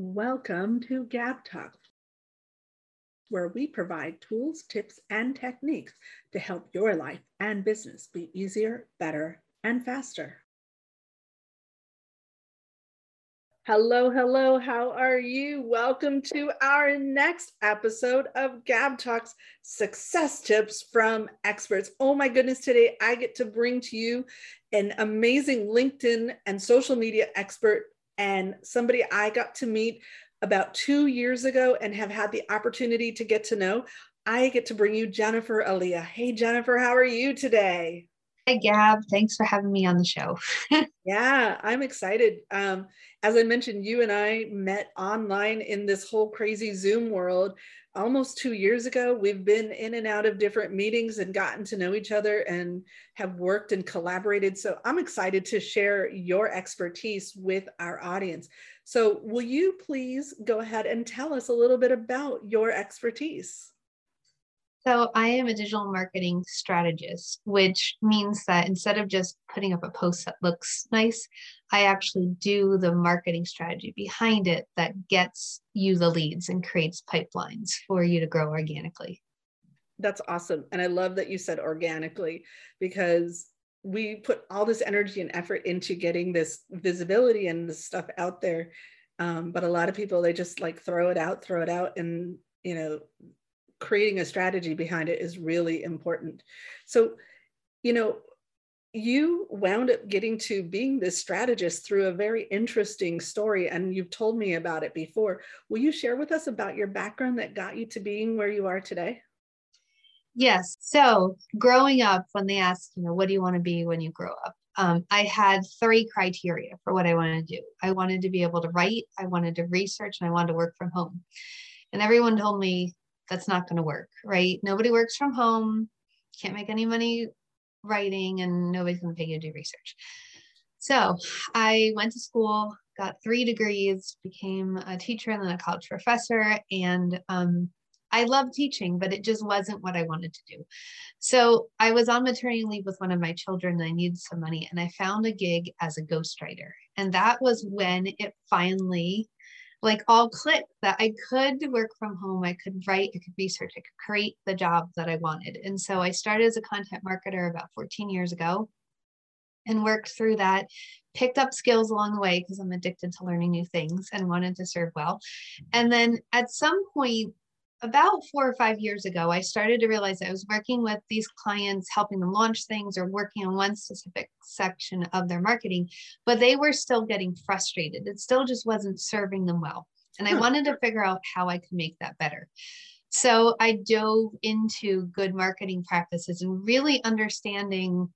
Welcome to Gab Talk, where we provide tools, tips, and techniques to help your life and business be easier, better, and faster. Hello, hello, how are you? Welcome to our next episode of Gab Talks Success Tips from Experts. Oh my goodness, today I get to bring to you an amazing LinkedIn and social media expert and somebody I got to meet about two years ago and have had the opportunity to get to know. I get to bring you Jennifer Elia. Hey, Jennifer, how are you today? Hi, Gab. Thanks for having me on the show. yeah, I'm excited. Um, as I mentioned, you and I met online in this whole crazy Zoom world almost two years ago. We've been in and out of different meetings and gotten to know each other and have worked and collaborated. So I'm excited to share your expertise with our audience. So, will you please go ahead and tell us a little bit about your expertise? So, I am a digital marketing strategist, which means that instead of just putting up a post that looks nice, I actually do the marketing strategy behind it that gets you the leads and creates pipelines for you to grow organically. That's awesome. And I love that you said organically because we put all this energy and effort into getting this visibility and this stuff out there. Um, but a lot of people, they just like throw it out, throw it out. And, you know, creating a strategy behind it is really important. So, you know, you wound up getting to being this strategist through a very interesting story, and you've told me about it before. Will you share with us about your background that got you to being where you are today? Yes. So, growing up, when they asked, you know, what do you want to be when you grow up? Um, I had three criteria for what I wanted to do. I wanted to be able to write, I wanted to research, and I wanted to work from home. And everyone told me that's not going to work, right? Nobody works from home, can't make any money writing, and nobody's going to pay you to do research. So I went to school, got three degrees, became a teacher and then a college professor. And um, I love teaching, but it just wasn't what I wanted to do. So I was on maternity leave with one of my children and I needed some money. And I found a gig as a ghostwriter. And that was when it finally like all clicked that I could work from home, I could write, I could research, I could create the job that I wanted. And so I started as a content marketer about 14 years ago and worked through that, picked up skills along the way because I'm addicted to learning new things and wanted to serve well. And then at some point, about four or five years ago, I started to realize I was working with these clients, helping them launch things or working on one specific section of their marketing, but they were still getting frustrated. It still just wasn't serving them well. And I hmm. wanted to figure out how I could make that better. So I dove into good marketing practices and really understanding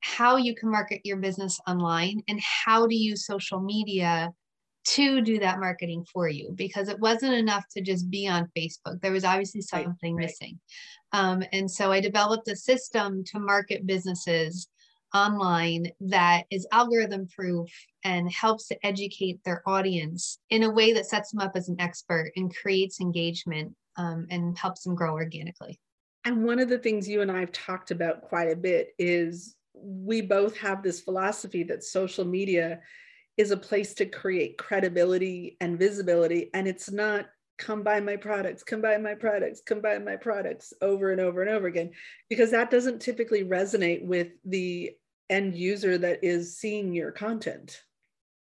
how you can market your business online and how to use social media to do that marketing for you because it wasn't enough to just be on Facebook. There was obviously something right, right. missing. Um, and so I developed a system to market businesses online that is algorithm proof and helps to educate their audience in a way that sets them up as an expert and creates engagement um, and helps them grow organically. And one of the things you and I have talked about quite a bit is we both have this philosophy that social media is a place to create credibility and visibility. And it's not come buy my products, come buy my products, come buy my products over and over and over again, because that doesn't typically resonate with the end user that is seeing your content.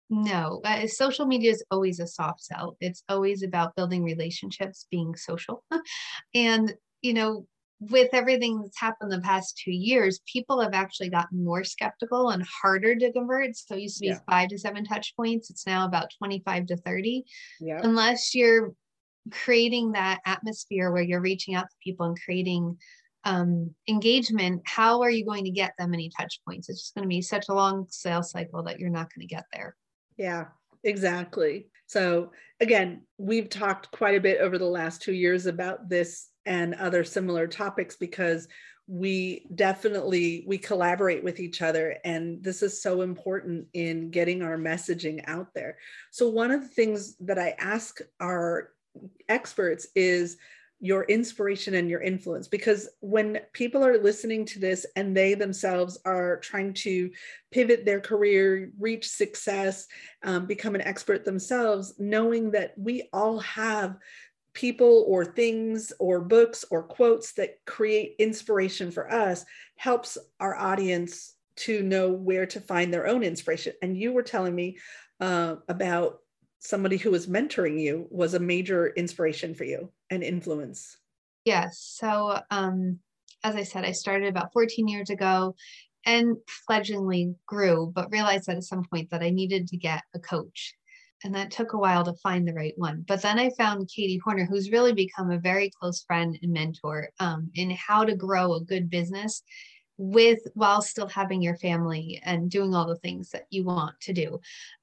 No, uh, social media is always a soft sell. It's always about building relationships, being social. and, you know, with everything that's happened the past two years, people have actually gotten more skeptical and harder to convert. So it used to be yeah. five to seven touch points. It's now about 25 to 30. Yeah. Unless you're creating that atmosphere where you're reaching out to people and creating um, engagement, how are you going to get that many touch points? It's just going to be such a long sales cycle that you're not going to get there. Yeah, exactly. So again, we've talked quite a bit over the last two years about this and other similar topics because we definitely we collaborate with each other and this is so important in getting our messaging out there so one of the things that i ask our experts is your inspiration and your influence. Because when people are listening to this and they themselves are trying to pivot their career reach success um, become an expert themselves knowing that we all have people or things or books or quotes that create inspiration for us helps our audience to know where to find their own inspiration. And you were telling me uh, about somebody who was mentoring you was a major inspiration for you and influence. Yes. So, um, as I said, I started about 14 years ago and fledglingly grew, but realized that at some point that I needed to get a coach. And that took a while to find the right one. But then I found Katie Horner, who's really become a very close friend and mentor um, in how to grow a good business with while still having your family and doing all the things that you want to do.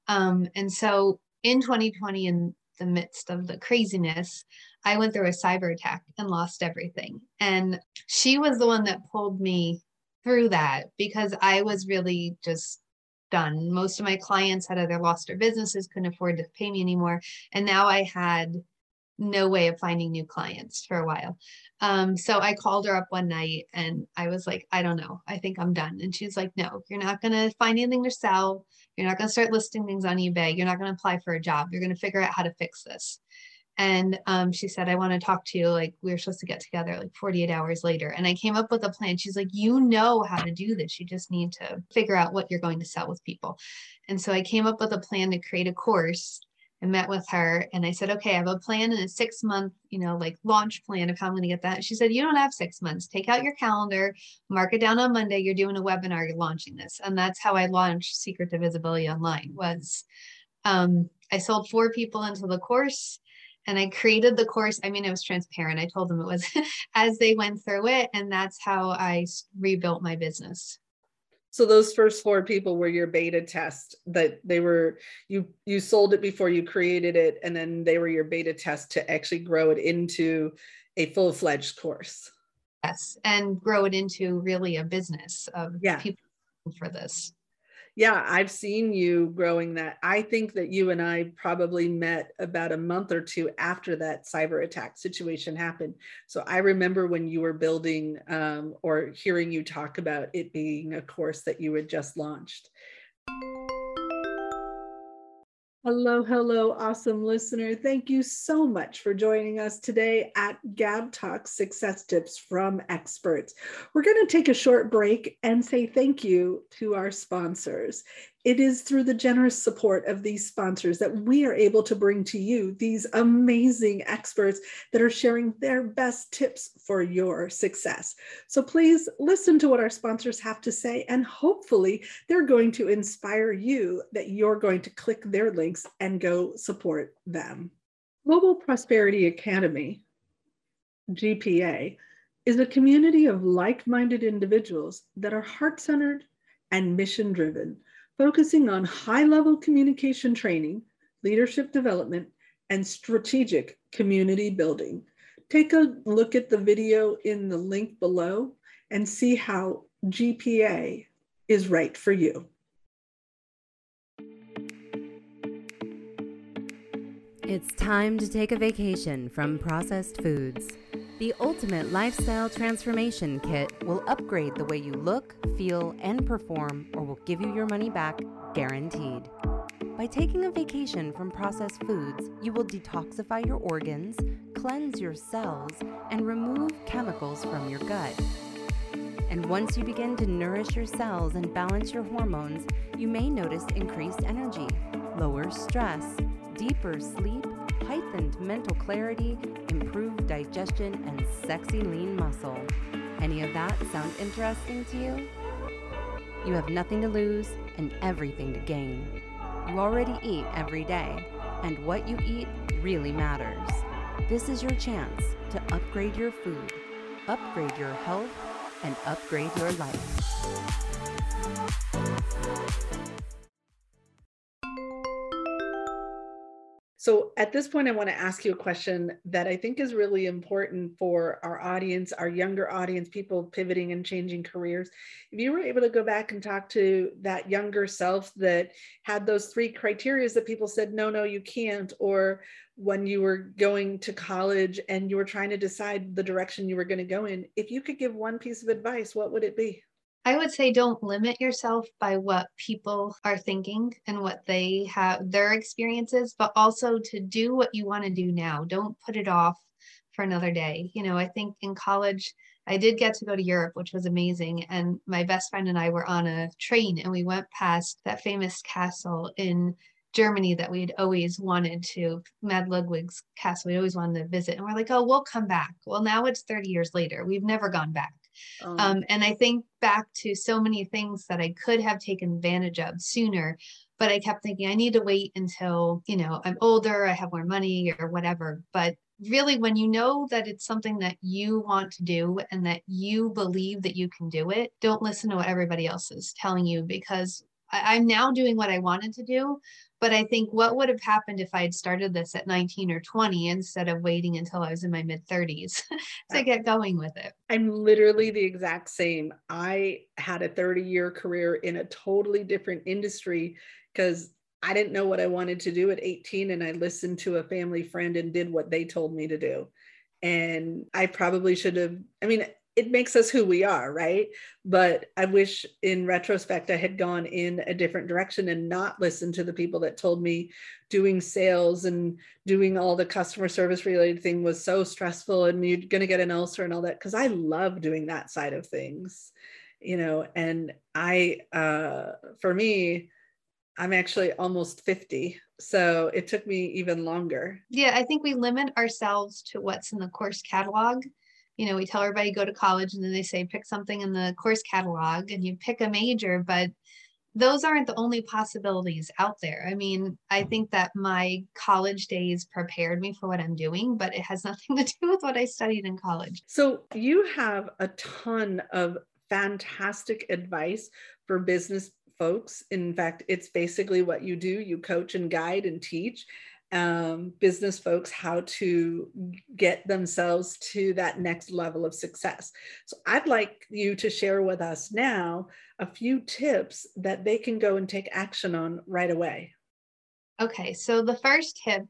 Um, and so in 2020, in the midst of the craziness, I went through a cyber attack and lost everything. And she was the one that pulled me through that because I was really just done. Most of my clients had either lost their businesses, couldn't afford to pay me anymore. And now I had no way of finding new clients for a while. Um, so I called her up one night and I was like, I don't know. I think I'm done. And she's like, No, you're not going to find anything to sell. You're not going to start listing things on eBay. You're not going to apply for a job. You're going to figure out how to fix this. And um, she said, I want to talk to you. Like, we were supposed to get together like 48 hours later. And I came up with a plan. She's like, You know how to do this. You just need to figure out what you're going to sell with people. And so I came up with a plan to create a course I met with her and I said, okay, I have a plan and a six month, you know, like launch plan of how I'm going to get that. She said, you don't have six months. Take out your calendar, mark it down on Monday. You're doing a webinar, you're launching this. And that's how I launched Secret to Visibility Online was um, I sold four people into the course and I created the course. I mean, it was transparent. I told them it was as they went through it. And that's how I rebuilt my business so those first four people were your beta test that they were you you sold it before you created it and then they were your beta test to actually grow it into a full-fledged course yes and grow it into really a business of yeah. people for this yeah, I've seen you growing that. I think that you and I probably met about a month or two after that cyber attack situation happened. So I remember when you were building um, or hearing you talk about it being a course that you had just launched. Hello, hello, awesome listener. Thank you so much for joining us today at Gab Talk Success Tips from Experts. We're going to take a short break and say thank you to our sponsors. It is through the generous support of these sponsors that we are able to bring to you these amazing experts that are sharing their best tips for your success. So please listen to what our sponsors have to say, and hopefully, they're going to inspire you that you're going to click their links and go support them. Global Prosperity Academy, GPA, is a community of like minded individuals that are heart centered and mission driven focusing on high level communication training, leadership development, and strategic community building. Take a look at the video in the link below and see how GPA is right for you. It's time to take a vacation from processed foods. The Ultimate Lifestyle Transformation Kit will upgrade the way you look, feel, and perform, or will give you your money back guaranteed. By taking a vacation from processed foods, you will detoxify your organs, cleanse your cells, and remove chemicals from your gut. And once you begin to nourish your cells and balance your hormones, you may notice increased energy, lower stress, deeper sleep, heightened mental clarity, improved digestion, and sexy lean muscle. Any of that sound interesting to you? You have nothing to lose and everything to gain. You already eat every day, and what you eat really matters. This is your chance to upgrade your food, upgrade your health, and upgrade your life. So at this point, I want to ask you a question that I think is really important for our audience, our younger audience, people pivoting and changing careers. If you were able to go back and talk to that younger self that had those three criteria that people said, no, no, you can't, or when you were going to college and you were trying to decide the direction you were going to go in, if you could give one piece of advice, what would it be? I would say don't limit yourself by what people are thinking and what they have their experiences, but also to do what you want to do now. Don't put it off for another day. You know, I think in college, I did get to go to Europe, which was amazing. And my best friend and I were on a train and we went past that famous castle in Germany that we'd always wanted to, Mad Ludwig's castle, we always wanted to visit. And we're like, oh, we'll come back. Well, now it's 30 years later. We've never gone back. Um, um, and I think back to so many things that I could have taken advantage of sooner, but I kept thinking I need to wait until, you know, I'm older, I have more money or whatever. But really, when you know that it's something that you want to do and that you believe that you can do it, don't listen to what everybody else is telling you because I, I'm now doing what I wanted to do, but I think what would have happened if I had started this at 19 or 20 instead of waiting until I was in my mid 30s to get going with it? I'm literally the exact same. I had a 30 year career in a totally different industry because I didn't know what I wanted to do at 18 and I listened to a family friend and did what they told me to do. And I probably should have, I mean, it makes us who we are, right? But I wish in retrospect I had gone in a different direction and not listened to the people that told me doing sales and doing all the customer service related thing was so stressful and you're going to get an ulcer and all that because I love doing that side of things, you know, and I uh for me I'm actually almost 50. So it took me even longer. Yeah, I think we limit ourselves to what's in the course catalog you know, we tell everybody go to college and then they say pick something in the course catalog and you pick a major, but those aren't the only possibilities out there. I mean, I think that my college days prepared me for what I'm doing, but it has nothing to do with what I studied in college. So, you have a ton of fantastic advice for business folks. In fact, it's basically what you do you coach and guide and teach um, business folks how to get themselves to that next level of success. So I'd like you to share with us now a few tips that they can go and take action on right away. Okay, so the first tip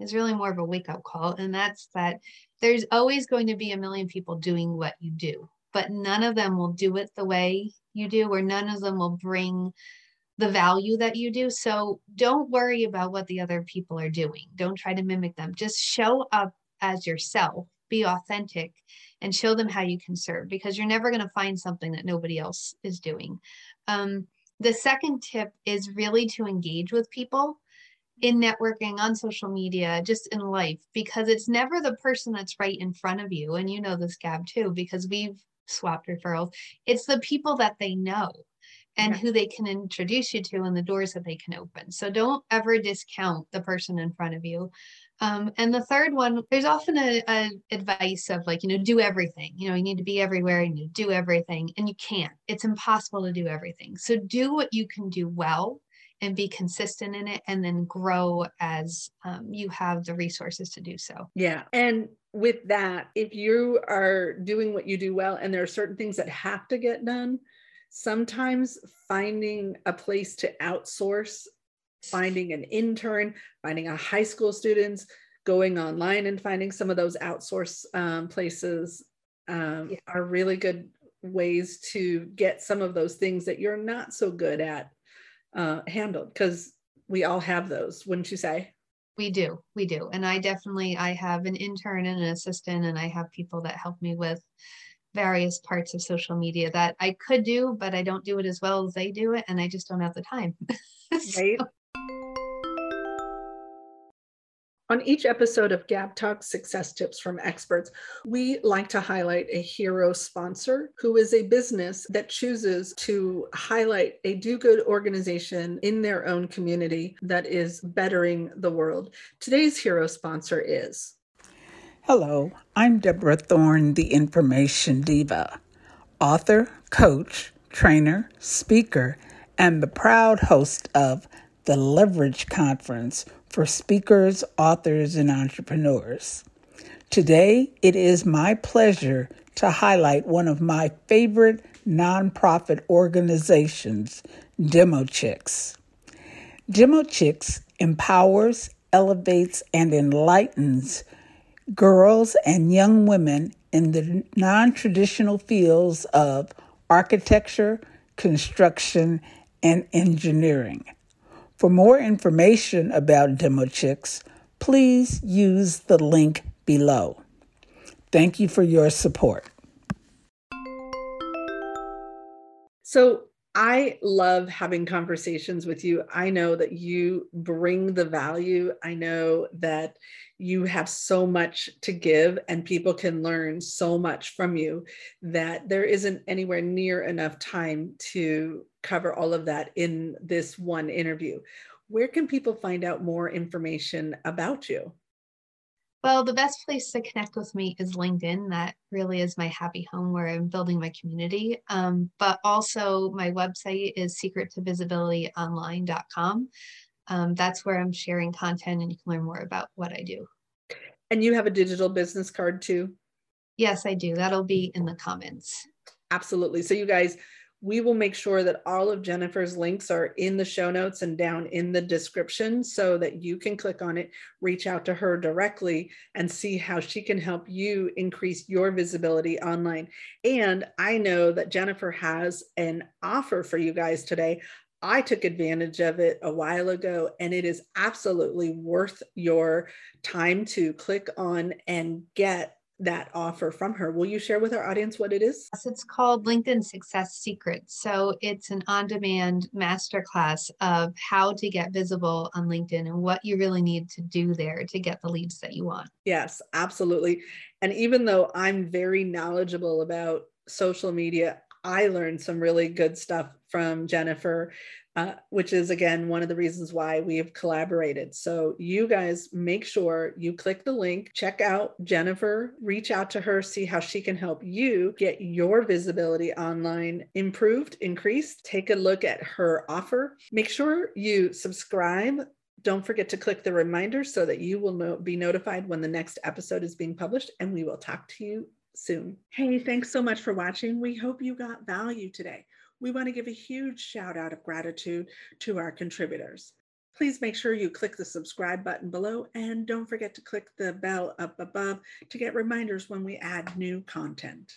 is really more of a wake up call, and that's that there's always going to be a million people doing what you do, but none of them will do it the way you do, or none of them will bring the value that you do. So don't worry about what the other people are doing. Don't try to mimic them. Just show up as yourself, be authentic, and show them how you can serve because you're never going to find something that nobody else is doing. Um, the second tip is really to engage with people in networking on social media just in life because it's never the person that's right in front of you and you know this gab too because we've swapped referrals it's the people that they know and who they can introduce you to and the doors that they can open. So don't ever discount the person in front of you. Um, and the third one, there's often a, a, advice of like, you know, do everything. You know, you need to be everywhere and you do everything, and you can't. It's impossible to do everything. So do what you can do well and be consistent in it, and then grow as um, you have the resources to do so. Yeah, and with that, if you are doing what you do well, and there are certain things that have to get done, sometimes finding a place to outsource, finding an intern, finding a high school students, going online and finding some of those outsource um, places um, yeah. are really good ways to get some of those things that you're not so good at uh, handled because we all have those wouldn't you say we do we do and i definitely i have an intern and an assistant and i have people that help me with various parts of social media that I could do, but I don't do it as well as they do it, and I just don't have the time. Right. On each episode of Gab Talk Success Tips from Experts, we like to highlight a hero sponsor who is a business that chooses to highlight a do good organization in their own community that is bettering the world. Today's hero sponsor is Hello, I'm Deborah Thorne, the Information Diva, author, coach, trainer, speaker, and the proud host of the Leverage Conference for speakers, authors, and entrepreneurs. Today, it is my pleasure to highlight one of my favorite nonprofit organizations, Demo Chicks. Demo Chicks empowers, elevates, and enlightens girls and young women in the non traditional fields of architecture, construction, and engineering. For more information about Demo Chicks, please use the link below. Thank you for your support. So, I love having conversations with you. I know that you bring the value. I know that you have so much to give, and people can learn so much from you that there isn't anywhere near enough time to cover all of that in this one interview. Where can people find out more information about you? Well, the best place to connect with me is LinkedIn. That really is my happy home where I'm building my community. Um, but also, my website is secrettovisibilityonline.com. Um, that's where I'm sharing content and you can learn more about what I do. And you have a digital business card too? Yes, I do. That'll be in the comments. Absolutely. So, you guys, we will make sure that all of Jennifer's links are in the show notes and down in the description so that you can click on it, reach out to her directly, and see how she can help you increase your visibility online. And I know that Jennifer has an offer for you guys today. I took advantage of it a while ago, and it is absolutely worth your time to click on and get that offer from her. Will you share with our audience what it is? Yes, it's called LinkedIn Success Secrets. So it's an on demand masterclass of how to get visible on LinkedIn and what you really need to do there to get the leads that you want. Yes, absolutely. And even though I'm very knowledgeable about social media, I learned some really good stuff from Jennifer uh, which is again one of the reasons why we have collaborated. So, you guys make sure you click the link, check out Jennifer, reach out to her, see how she can help you get your visibility online improved, increased. Take a look at her offer. Make sure you subscribe. Don't forget to click the reminder so that you will know, be notified when the next episode is being published, and we will talk to you soon. Hey, thanks so much for watching. We hope you got value today we want to give a huge shout out of gratitude to our contributors. Please make sure you click the subscribe button below and don't forget to click the bell up above to get reminders when we add new content.